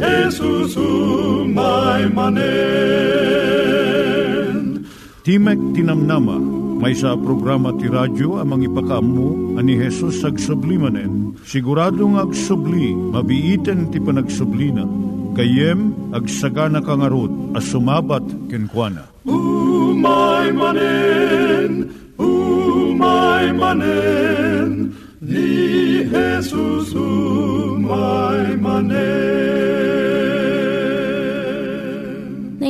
Jesus umay manen. Timek Tinamnama, may sa programa ti radyo amang ipakamu ani Hesus ag sublimanen. Siguradong ag subli, mabiiten ti panagsublina. Kayem ag sagana kangarot as sumabat kenkwana. Umay manen, umay manen, ni Jesus umay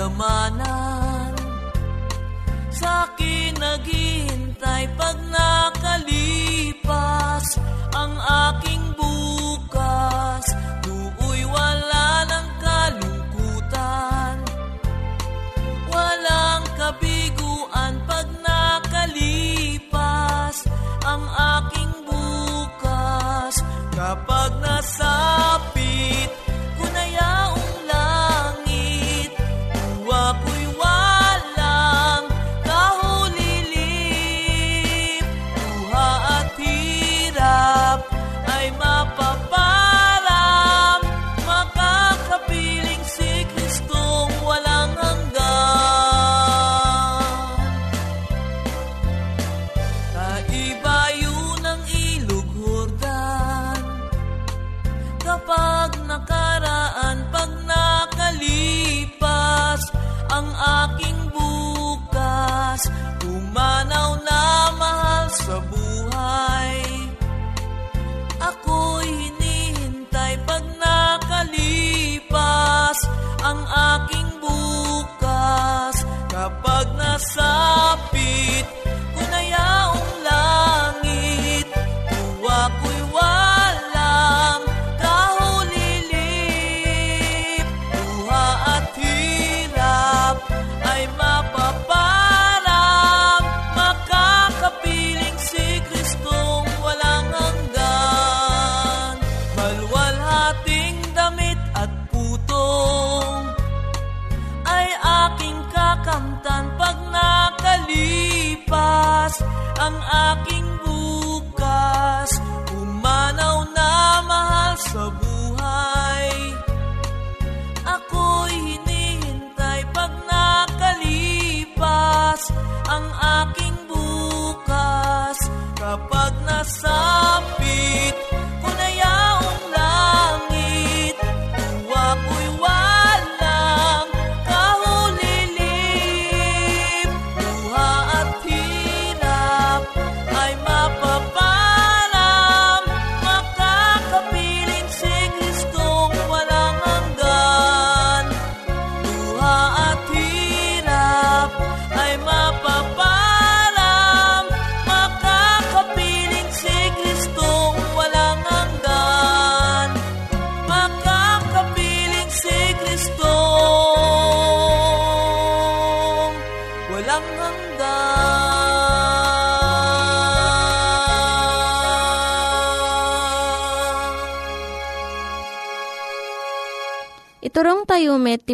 Kayamanan. Sa akin naghihintay pag nakalipas Ang aking bukas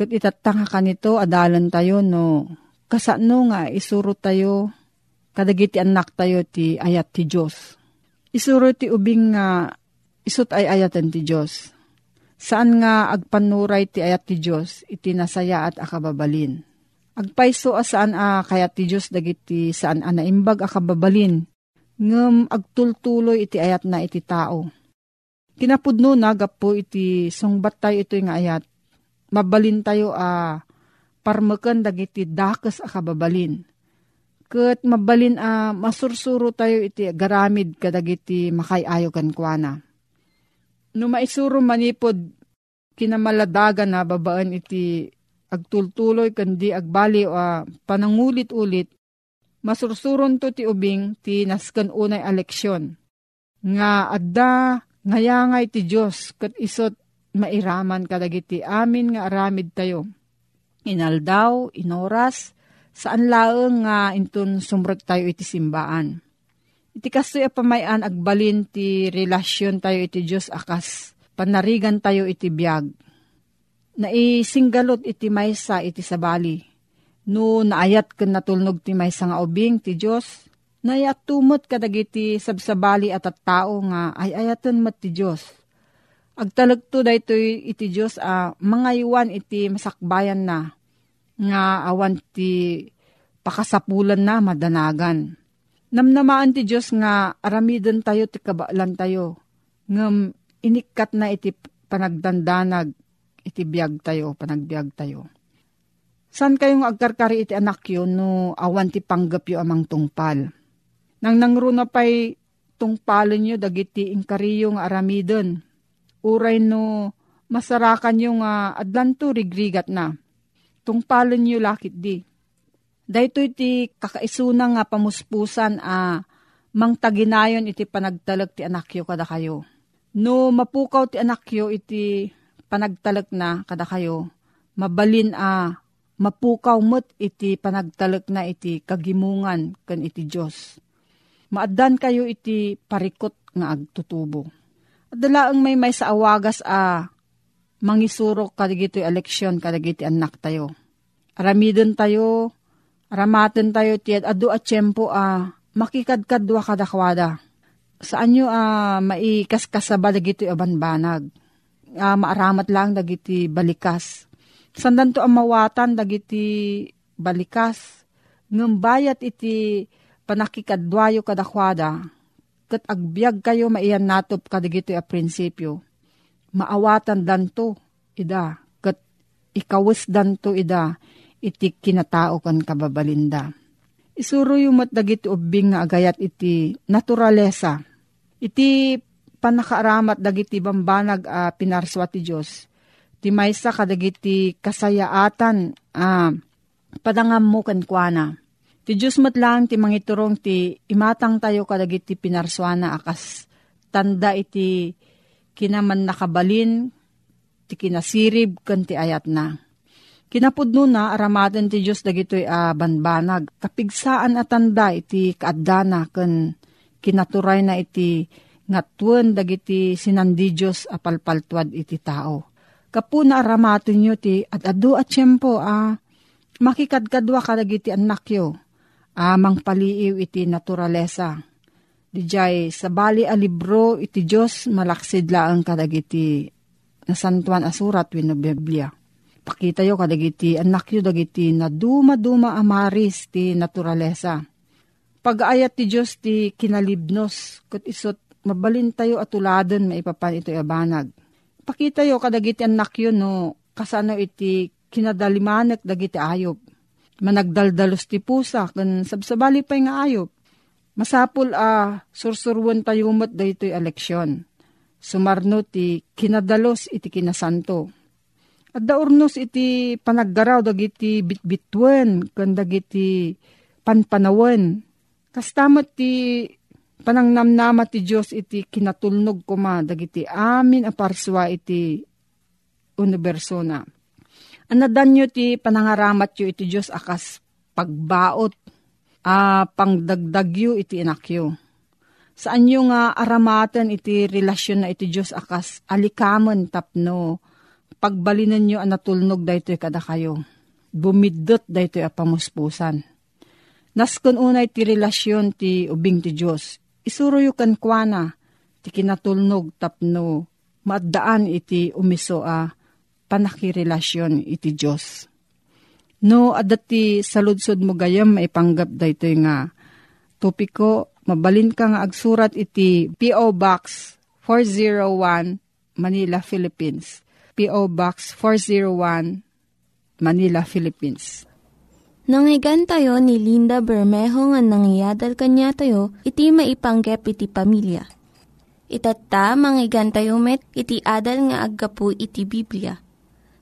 Kat itatanga ka nito, adalan tayo no, kasano nga isuro tayo, kadagiti anak tayo ti ayat ti Diyos. Isuro ti ubing nga isut ay ayatan ti Diyos. Saan nga agpanuray ti ayat ti Diyos, iti nasaya at akababalin. Agpaiso saan a kayat ti Diyos dagiti saan a naimbag akababalin, ngem agtultuloy iti ayat na iti tao. Kinapudno na gapo iti sungbat tayo ito nga ayat, mabalin tayo a uh, parmeken dagiti dakes a kababalin. Ket mabalin a uh, masursuro tayo iti garamid kadagiti makayayo kan kuana. No maisuro manipod kinamaladagan na babaan iti agtultuloy kandi agbali o uh, panangulit-ulit masursuron to ti ubing ti nasken unay eleksyon. Nga adda ngayangay ti Diyos kat isot mairaman kadagiti amin nga aramid tayo. Inaldaw, inoras, saan laeng nga intun sumrot tayo iti simbaan. Iti kastoy pamayan agbalin ti relasyon tayo iti Diyos akas, panarigan tayo iti biyag. Naisinggalot iti maysa iti sabali. No naayat ken natulnog ti maysa nga ubing ti Diyos, nayat tumot kadagiti sabsabali at at tao nga ay ayaton mat ti Diyos Agtalagto daytoy iti Dios a uh, mga iwan iti masakbayan na nga awan ti pakasapulan na madanagan. Namnamaan ti Dios nga aramiden tayo ti kabaalan tayo. Ngem inikat na iti panagdandanag iti biyag tayo, panagbiag tayo. San kayong agkarkari iti anak yun no awan ti panggap yo amang tungpal? Nang nangruna pa'y tungpalin nyo dagiti inkariyo nga aramiden uray no masarakan yung uh, adlanto rigrigat na. Tungpalan nyo lakit di. Dahito iti kakaisuna nga pamuspusan a uh, mang taginayon iti panagtalag ti anakyo kada kayo. No mapukaw ti anakyo iti panagtalag na kada kayo, mabalin a uh, mapukaw mo't iti panagtalag na iti kagimungan kan iti Diyos. Maadan kayo iti parikot nga agtutubo Dala ang may may sa awagas a mangisurok kadigito eleksyon kadigiti anak tayo. Aramidon tayo, aramaten tayo tiyad adu at tiyempo a makikadkadwa kadakwada. Saan nyo a maikaskasaba dagiti abanbanag. A, maaramat lang dagiti balikas. Sandan to ang mawatan dagiti balikas. Ngumbayat iti panakikadwayo kadakwada kat agbyag kayo maiyan natop kadigito a prinsipyo. Maawatan danto, ida, kat ikawis danto ida, iti kinatao kan kababalinda. Isuro yung matdagiti ubing nga agayat iti naturalesa. Iti panakaaramat dagiti bambanag a uh, pinarswa ti Diyos. Ti maysa kadagiti kasayaatan a uh, padangam mo kan kuana Ti Diyos matlang ti mangiturong ti imatang tayo kadagiti pinarswana akas tanda iti kinaman nakabalin ti kinasirib kan ti ayat na. Kinapudno na aramadan ti Diyos dagitoy a uh, banbanag. Kapigsaan at tanda iti kaadana kan kinaturay na iti ngatuan dagiti sinandi Diyos apalpaltuad iti tao. Kapuna aramaton nyo ti at adu at tiyempo a ah, makikadkadwa kadagiti anak yo amang paliiw iti naturalesa. Dijay sa bali a libro iti Diyos malaksid laang kadagiti nasantuan asurat wino Biblia. Pakita yo kadagiti anak yo dagiti na duma-duma amaris ti naturalesa. Pag-ayat ti Diyos ti kinalibnos kat isot mabalin tayo atuladan maipapan ito abanag. Pakita yo kadagiti anak yo no kasano iti kinadalimanek dagiti ayop managdaldalos ti pusa, kan sabsabali pa nga ayop. Masapul a uh, sursurwan tayo mo't daytoy eleksyon. Sumarno ti kinadalos iti kinasanto. At daurnos iti panaggaraw dagiti bitbitwen ken dagiti panpanawen. Kastamat ti panangnamnama ti Dios iti kinatulnog kuma dagiti amin a parswa iti universo na. Anadan nyo ti panangaramat yo iti Diyos akas pagbaot a pangdagdagyo iti inakyo. Saan nyo nga aramaten iti relasyon na iti Diyos akas alikaman tapno pagbalinan nyo ang natulnog daytoy kada kayo. Bumidot daytoy a pamuspusan. Naskon unay ti relasyon ti ubing ti Diyos. Isuro yu kan kwana ti kinatulnog tapno maddaan iti umiso a panakirelasyon iti Diyos. No, adati saludsod mo gayam maipanggap daytoy nga topiko, mabalin ka nga agsurat iti P.O. Box 401 Manila, Philippines. P.O. Box 401 Manila, Philippines. Nangyigan tayo ni Linda Bermejo nga nangyadal kanya tayo, iti maipanggep iti pamilya. Itatta, manggigan tayo met, iti adal nga aggapu iti Biblia.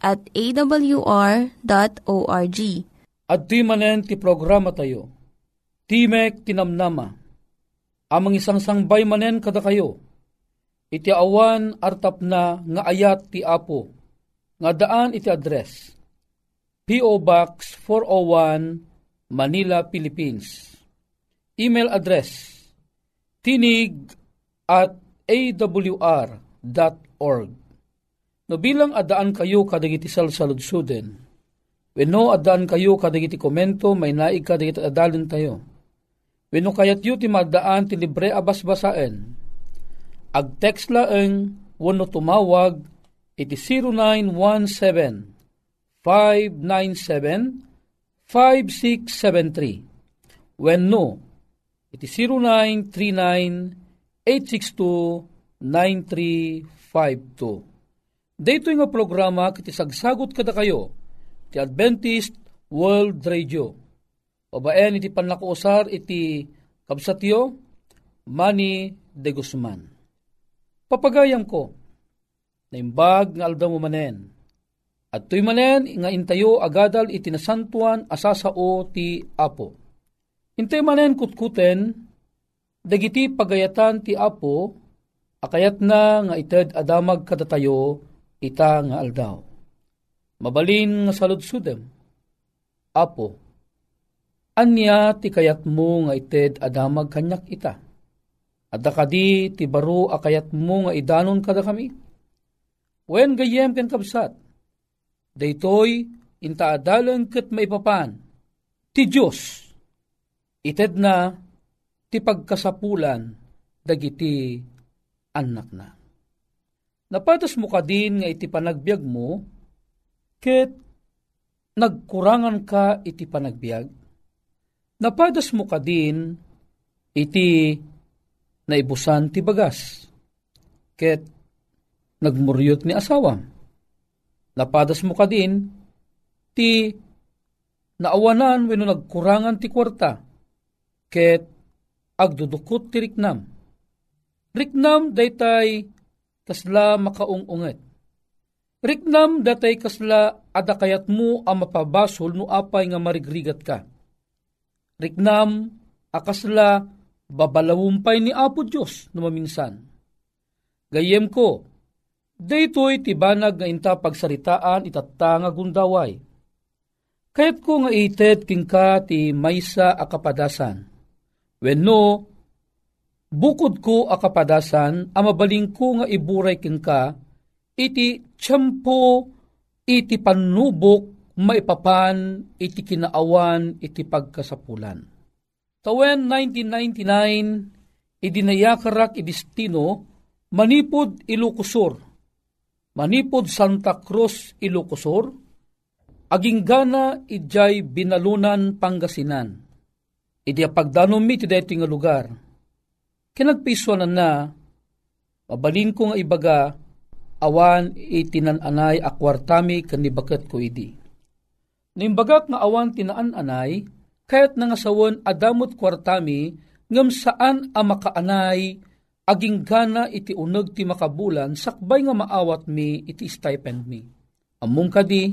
at awr.org. At di manen ti programa tayo. Timek tinamnama. Amang isang sangbay manen kada kayo. Iti awan artap na nga ayat ti apo. Nga daan iti address. P.O. Box 401 Manila, Philippines. Email address tinig at awr.org. No bilang adaan kayo kadagiti salsaludsuden, wenno adaan kayo kadagiti komento, may naig kadagiti adalin tayo. Wenno kayat yu ti madaan ti libre abasbasaen. Ag text laeng wenno tumawag iti 0917 597 5673 wenno iti 0939-862-9352. Dito nga programa kiti sagsagot kada kayo ti Adventist World Radio. Babaen iti panlakuusar iti kabsatyo Manny de Guzman. Papagayam ko, naimbag nga aldaw mo manen. At tuy manen nga intayo agadal iti nasantuan asasao ti Apo. Intay manen kutkuten, dagiti pagayatan ti Apo, akayat na nga ited adamag kadatayo ita nga aldaw. Mabalin nga saludsudem, Apo, anya ti kayat mo nga ited adamag kanyak ita. Adda kadi ti baro akayat mo nga idanon kada kami. Wen gayem ken kabsat, daytoy inta adalan ket maipapan, ti Diyos, ited na ti pagkasapulan dagiti anak na. Napatas mo ka din nga iti panagbiag mo, ket nagkurangan ka iti panagbiag. Napatas mo ka din iti naibusan ti bagas, ket nagmuryot ni asawam. Napadas mo ka din ti naawanan wenno nagkurangan ti kwarta, ket agdudukot ti riknam. Riknam daytay kasla makaungunget. Riknam datay kasla adakayat mo ang mapabasol no apay nga marigrigat ka. Riknam akasla babalawumpay ni Apo Diyos no maminsan. Gayem ko, daytoy tibanag nga inta pagsaritaan itatta nga gundaway. Kayat ko nga ited king ka ti maysa akapadasan. Wenno, bukod ko akapadasan, amabaling ko nga iburay king ka, iti tiyempo, iti panubok, maipapan, iti kinaawan, iti pagkasapulan. Tawen 1999, idinayakarak idistino, manipod Ilocosur, manipod Santa Cruz, Ilocosur, aging gana ijay binalunan Pangasinan. Idi pagdanom mi ti nga lugar. Kinagpiswanan na, mabalin ko nga ibaga, awan itinananay akwartami kanibakat ko idi. Nimbagak nga awan tinaan-anay, kayat nga sawon adamot kwartami, ngam saan a makaanay, aging gana iti uneg ti makabulan, sakbay nga maawat mi iti stipend mi. Among kadi,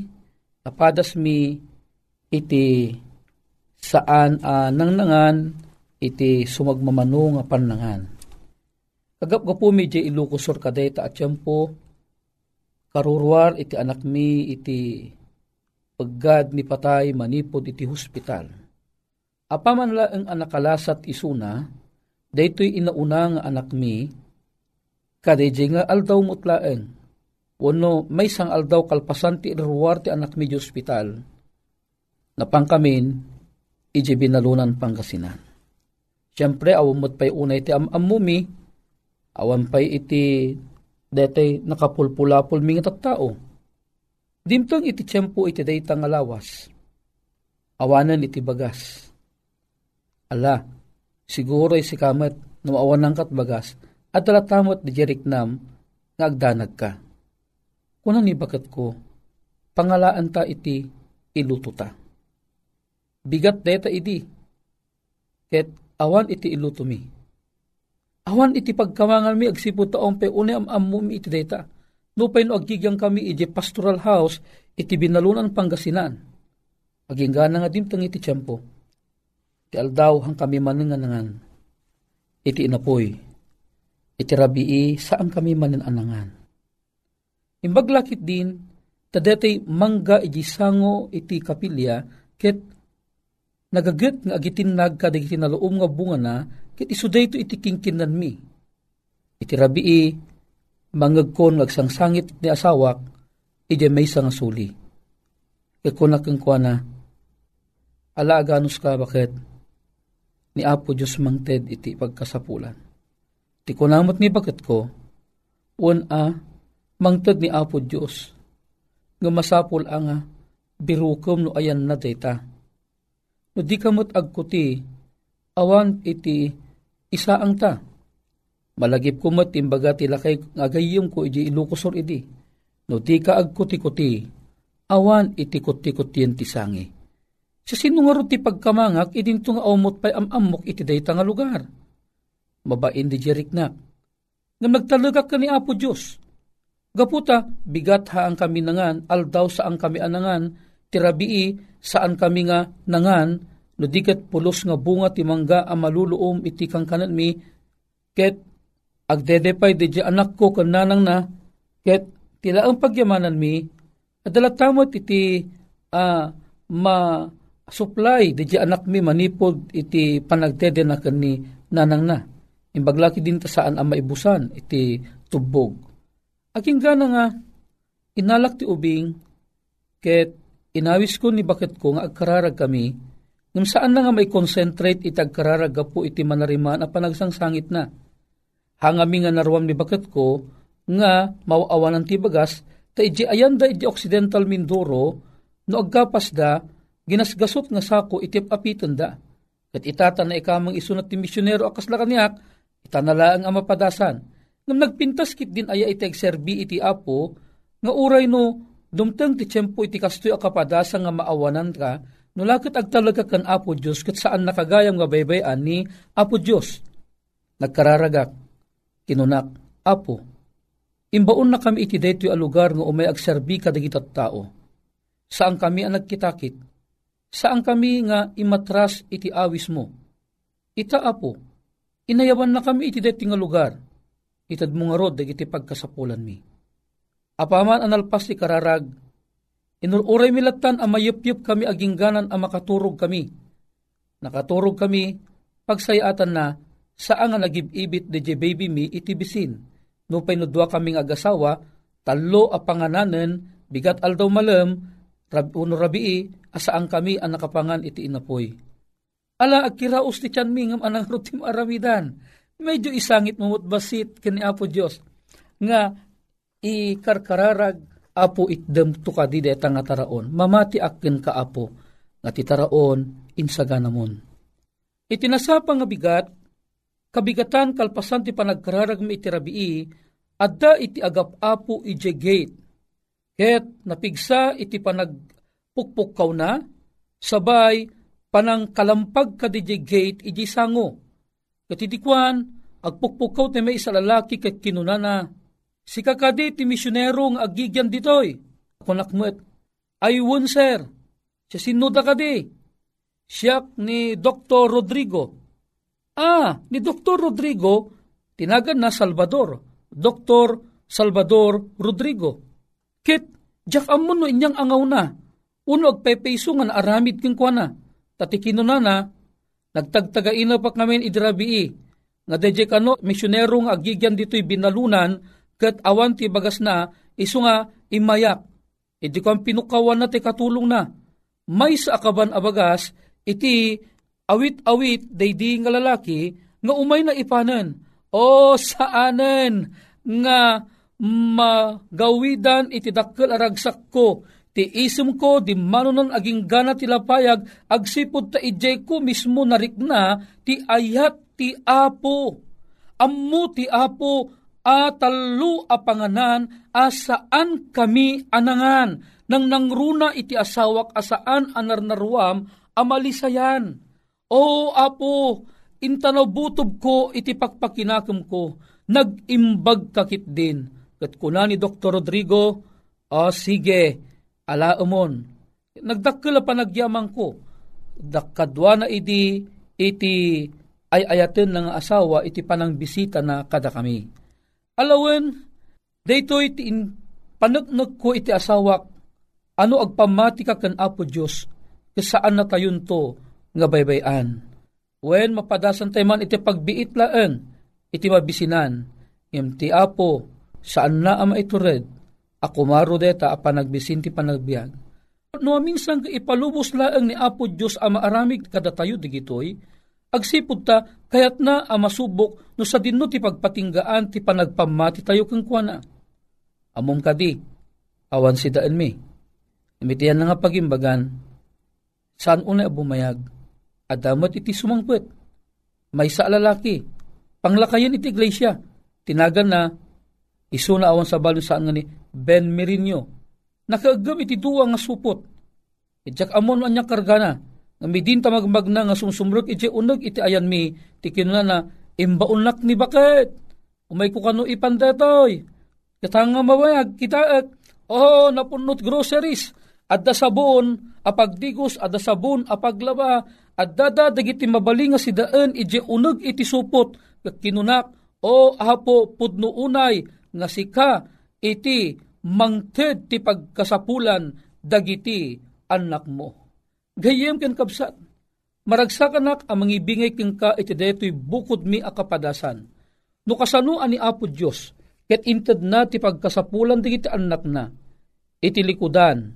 napadas mi iti saan a nangnangan iti sumagmamano nga panangan. Kagap nga po medyo ilukusor kadeta at po karurwar iti anak mi iti paggad ni patay manipod iti hospital. Apaman la ang anakalasat isuna, daytoy inauna nga anak mi, kadayjay nga aldaw mutlaeng, wano may sang aldaw kalpasan ti ruwar ti anak mi di hospital, napangkamin, iji binalunan Pangasinan. Siyempre, awamot pa'y unay iti amamumi, awan pa'y iti detay nakapulpulapul mingi tattao. Dimtong iti tiyempo iti dayta nga lawas. Awanan iti bagas. Ala, siguro si kamat no awanan kat bagas at talatamot di jeriknam nga agdanag ka. Kunan ni bakat ko, pangalaan ta iti iluto ta bigat deta idi. Ket awan iti iluto mi. Awan iti pagkamangan mi agsipo taong pe une am ammo mi iti deta. No pa no agigyang kami iti pastoral house iti binalunan Pangasinan. Aging gana nga dimtang iti tiyempo. Iti aldaw hang kami mananganangan. Iti inapoy. Iti rabii saan kami mananangan. Imbaglakit din, tadetay mangga iti sango iti kapilya, ket nagaget nga agitin nagka dagiti naloom nga bunga na ket isuday ito iti kingkinan mi. Iti rabii mangagkon ngagsangsangit ni asawak ije may nga suli. Ikunak ang kwa na ala aganus ka bakit ni Apo Diyos mangted iti pagkasapulan. Ti kunamot ni bakit ko, un a, mangted ni Apo Diyos, nga masapul ang birukom no ayan na data No di kamot agkuti, awan iti isa ang ta. Malagip kumot imbaga tilakay ngagayom ko iti ilukusor idi. No di ka agkuti-kuti, awan iti kuti-kutiyan ti sangi. Sa sinungaro ti pagkamangak, idinto nga umot pa'y amamok iti dayta nga lugar. Mabain di jeriknak. Nga nagtalagak ka ni Apo Diyos. Gaputa, bigat ha ang kami nangan, aldaw sa ang kami anangan, tirabii saan kami nga nangan, no dikat pulos nga bunga ti mangga a maluluom iti kang mi, ket agdedepay di anak ko kananang na, ket tila ang pagyamanan mi, adalatamot iti uh, ma supply di anak mi manipod iti panagdede na ni nanang na. Imbaglaki din ta saan ang maibusan iti tubog. Aking gana nga, inalak ti ubing, ket Inawis ko ni bakit ko nga agkararag kami, ngam saan na nga may concentrate itag kararaga po iti manariman a panagsangsangit na. Hangami nga naruam ni bakit ko, nga mawawanan ti bagas, ta iji ayan da iji Occidental Mindoro, no agkapas da, ginasgasot nga sako iti apitan da. Kat itata na ikamang isunat ti misyonero akas na kaniyak, itanala ang amapadasan. Ngam nagpintas kit din aya iti serbi iti apo, nga uray no Dumteng ti tiyempo iti kastoy akapadasa nga maawanan ka, nulakit agtalaga kan Apo Diyos kat saan nakagayam nga baybayan ni Apo Diyos. Nagkararagak, kinunak, Apo, imbaon na kami iti daytoy a lugar nga umay agserbi kadagitat tao. Saan kami ang nagkitakit? Saan kami nga imatras iti awis mo? Ita Apo, inayawan na kami iti daytoy nga lugar. Itad mo nga dagiti pagkasapulan mi Apaman analpas ti kararag, inururay milatan ang mayupyup kami agingganan ang makaturog kami. Nakaturog kami, pagsayatan na, saan nga nagibibit de baby mi itibisin. No painudwa kaming agasawa, talo a pangananen, bigat aldaw malam, rab, uno rabii, asaan kami ang nakapangan iti inapoy. Ala, agkiraos ti tiyan mi ngam anang rutim aramidan. Medyo isangit mamut basit kini Apo Diyos. Nga, ikarkararag apo itdem to ka di deta nga taraon, mamati akin ka apo, nga ti taraon insaganamon. Itinasapa nga bigat, kabigatan kalpasan ti panagkararag mi iti rabii, adda iti agap apo ije gate. Ket napigsa iti panagpukpukaw na, sabay panang kalampag ka di gate iji sango. Katidikwan, agpukpukaw ti may isa lalaki ket kinunana, si kakadi ti misyonero nga agigyan ditoy. Kunakmet, ayun sir, siya sinuda kadi. Siya ni Dr. Rodrigo. Ah, ni Dr. Rodrigo, tinagan na Salvador. Dr. Salvador Rodrigo. Kit, jak amon no inyang angaw na. Uno agpepeso nga aramid king kwa na. Tatikino na na, nagtagtagaina pa kami idrabii. Nga deje kano, misyonero agigyan dito'y binalunan, kat awan ti bagas na, iso nga imayak. Idi ko ang pinukawan na ti katulong na. May sa akaban abagas, iti awit-awit daydi nga lalaki, nga umay na ipanan. O saanen nga magawidan iti dakkel aragsak ko, ti isim ko di manunan aging gana ti lapayag, agsipod ta ijay ko mismo narikna ti ayat ti apo. Ammo ti apo atalu apanganan asaan kami anangan nang nangruna iti asawak asaan anarnaruam amalisayan. O apo, intanaw butob ko iti pakpakinakam ko, nagimbag kakit din. Kat kuna ni Dr. Rodrigo, o sige, ala umon. Nagdakkel pa nagyamang ko. Dakkadwa na iti iti ay ayaten ng asawa iti panang bisita na kada kami. Alawen, dayto iti in, panagnog ko iti asawak, ano agpamati ka kan Apo Diyos, kasaan na tayon to nga baybayan. When mapadasan tayo man iti pagbiit laan, iti mabisinan, im ti Apo, saan na ama itured, ako maro deta a panagbisin ti panagbiag. No minsan ipalubos laang ni Apo Diyos ama aramig kada tayo digitoy, agsipod ta kayat na a masubok no sa dinno ti pagpatinggaan ti panagpamati tayo kang kuana. Amom kadi, awan si daan mi. Imitiyan na nga pagimbagan, saan una bumayag, adamat iti sumangpet. May sa lalaki, panglakayan iti iglesia, tinagan na, iso na awan sa balon saan nga ni Ben Merino, nakaagam iti duwa nga supot. Ijak amon anya kargana, nga midin tamagmag na nga sumsumrot iti unag iti ayan mi, ti kinuna na, imbaunak ni bakit? Umay ko kano ipandetoy. Katanga mabayag, kita, oh, napunot groceries, adda sabon, apagdigos, adda sabon, apaglaba, adda da dagiti mabalinga si daan, ije unag iti supot, kinunak, o hapo pudno unay, nga sika, iti mangted ti pagkasapulan, dagiti anak mo. Gayem ken kapsat, maragsakanak ang mangibingay ken ka iti detoy bukod mi akapadasan. No kasano ani Apo Dios ket inted na ti pagkasapulan digiti anak na, iti likudan,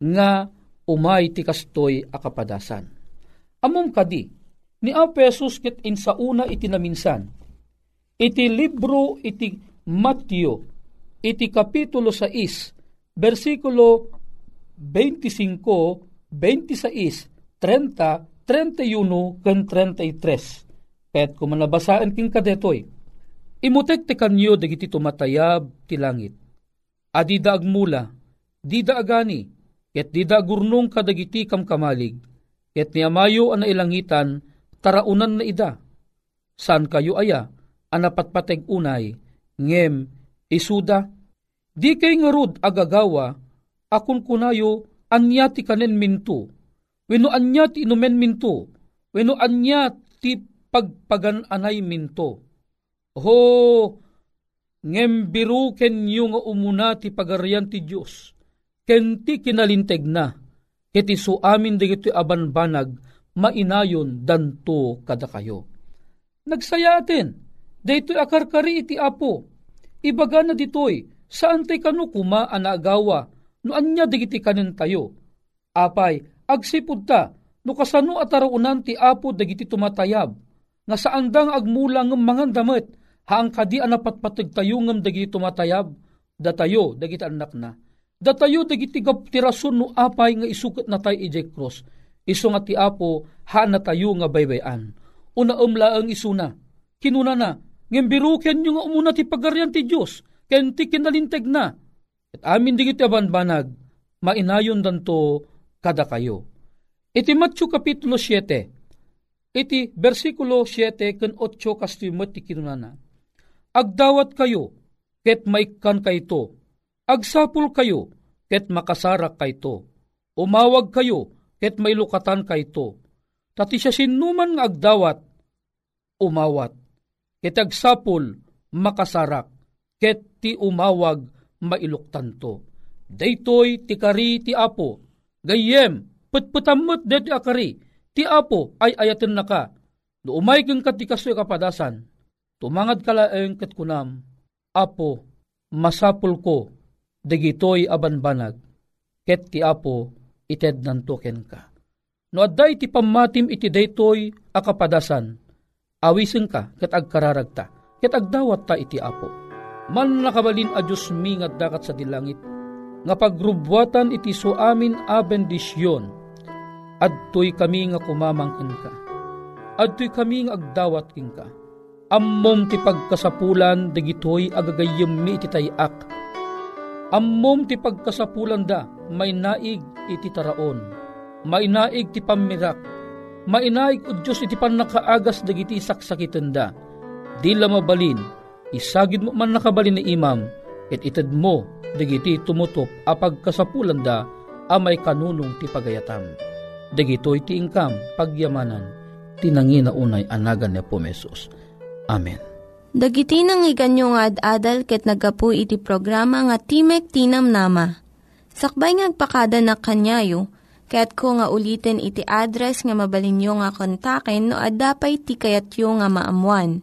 nga umay ti kastoy akapadasan. Amom kadi, ni Apesos ket insauna iti naminsan, iti libro iti Matthew, iti kapitulo 6, versikulo 25, 26, 30, 31, ken 33. Ket kung manabasaan king kadetoy, imutek ti kanyo dagiti tumatayab ti langit. Adi da agmula, di da agani, ket di da gurnong kadagiti kam kamalig, ket ni amayo ang nailangitan, taraunan na ida. San kayo aya, anapatpateg unay, ngem, isuda, di kay ngarud agagawa, akun kunayo, anya ti kanen minto, weno anya ti inumen minto, weno anya ti pagpagan anay minto. Ho, ngem biru ken yu umuna ti pagarian ti Diyos, ken ti kinalinteg na, iti suamin digiti abanbanag, mainayon danto kada kayo. Nagsayaten, daytoy akarkari iti apo, ibaga na ditoy, saan tay kanu kuma anagawa, no anya digiti kanin tayo. Apay, agsipud ta, no kasano atarunan ti apo dagiti tumatayab, nga saan dang agmulang ng mga damit, haang kadi anapatpatag tayo ngam dagiti tumatayab, datayo dagiti anak na. Datayo dagiti tirason no apay nga isukat na tayo ijay cross. Iso nga ti apo ha na tayo nga baybayan. Una umla ang isuna. Kinuna na. Ngimbiruken nyo nga umuna ti pagaryan ti Diyos. Ken ti kinalinteg na. At amin digiti abanbanag. Mainayon danto kada kayo. Iti Matthew Kapitulo 7. Iti versikulo 7 ken 8 kastimot ti kinunana. Agdawat kayo, ket maikan kayto. Agsapul kayo, ket makasarak kayto. Umawag kayo, ket mailukatan kayto. Tati siya sinuman nga agdawat, umawat. Ket agsapul, makasarak, ket ti umawag, mailuktan to. Daytoy ti kari ti apo, gayem, putputamot det ti akari, ti apo ay ayaten na ka. No umay kang katikasoy kapadasan, tumangad kalaeng ket kunam, apo, masapul ko, dagitoy abanbanag, ket ti apo, ited nantoken ka. No adday ti pamatim iti daytoy akapadasan, awisen ka, ket agkararagta, ket agdawat ta iti apo. Man nakabalin a Diyos mi nga dakat sa dilangit, nga pagrubwatan iti so amin a bendisyon, adtoy kami nga kumamangkin ka. Adtoy kami nga agdawat king ka. Ammom ti pagkasapulan dagitoy agagayem mi iti tayak. Ammom ti pagkasapulan da may naig iti taraon. May naig ti pamirak. May naig o Diyos iti panakaagas dagiti saksakiten da. Di la mabalin, isagid mo man nakabalin ni imam, it ited mo dagiti tumutop apag kasapulan da amay kanunong ti pagayatam. Dagitoy ti ingkam pagyamanan tinangina unay anagan ni Pumesos. Amen. Dagiti nang iganyo nga ad-adal ket nagapu iti programa nga Timek Tinam Nama. Sakbay ngagpakada na kanyayo, ket ko nga ulitin iti address nga mabalinyo nga kontaken no ad-dapay tikayatyo nga maamuan.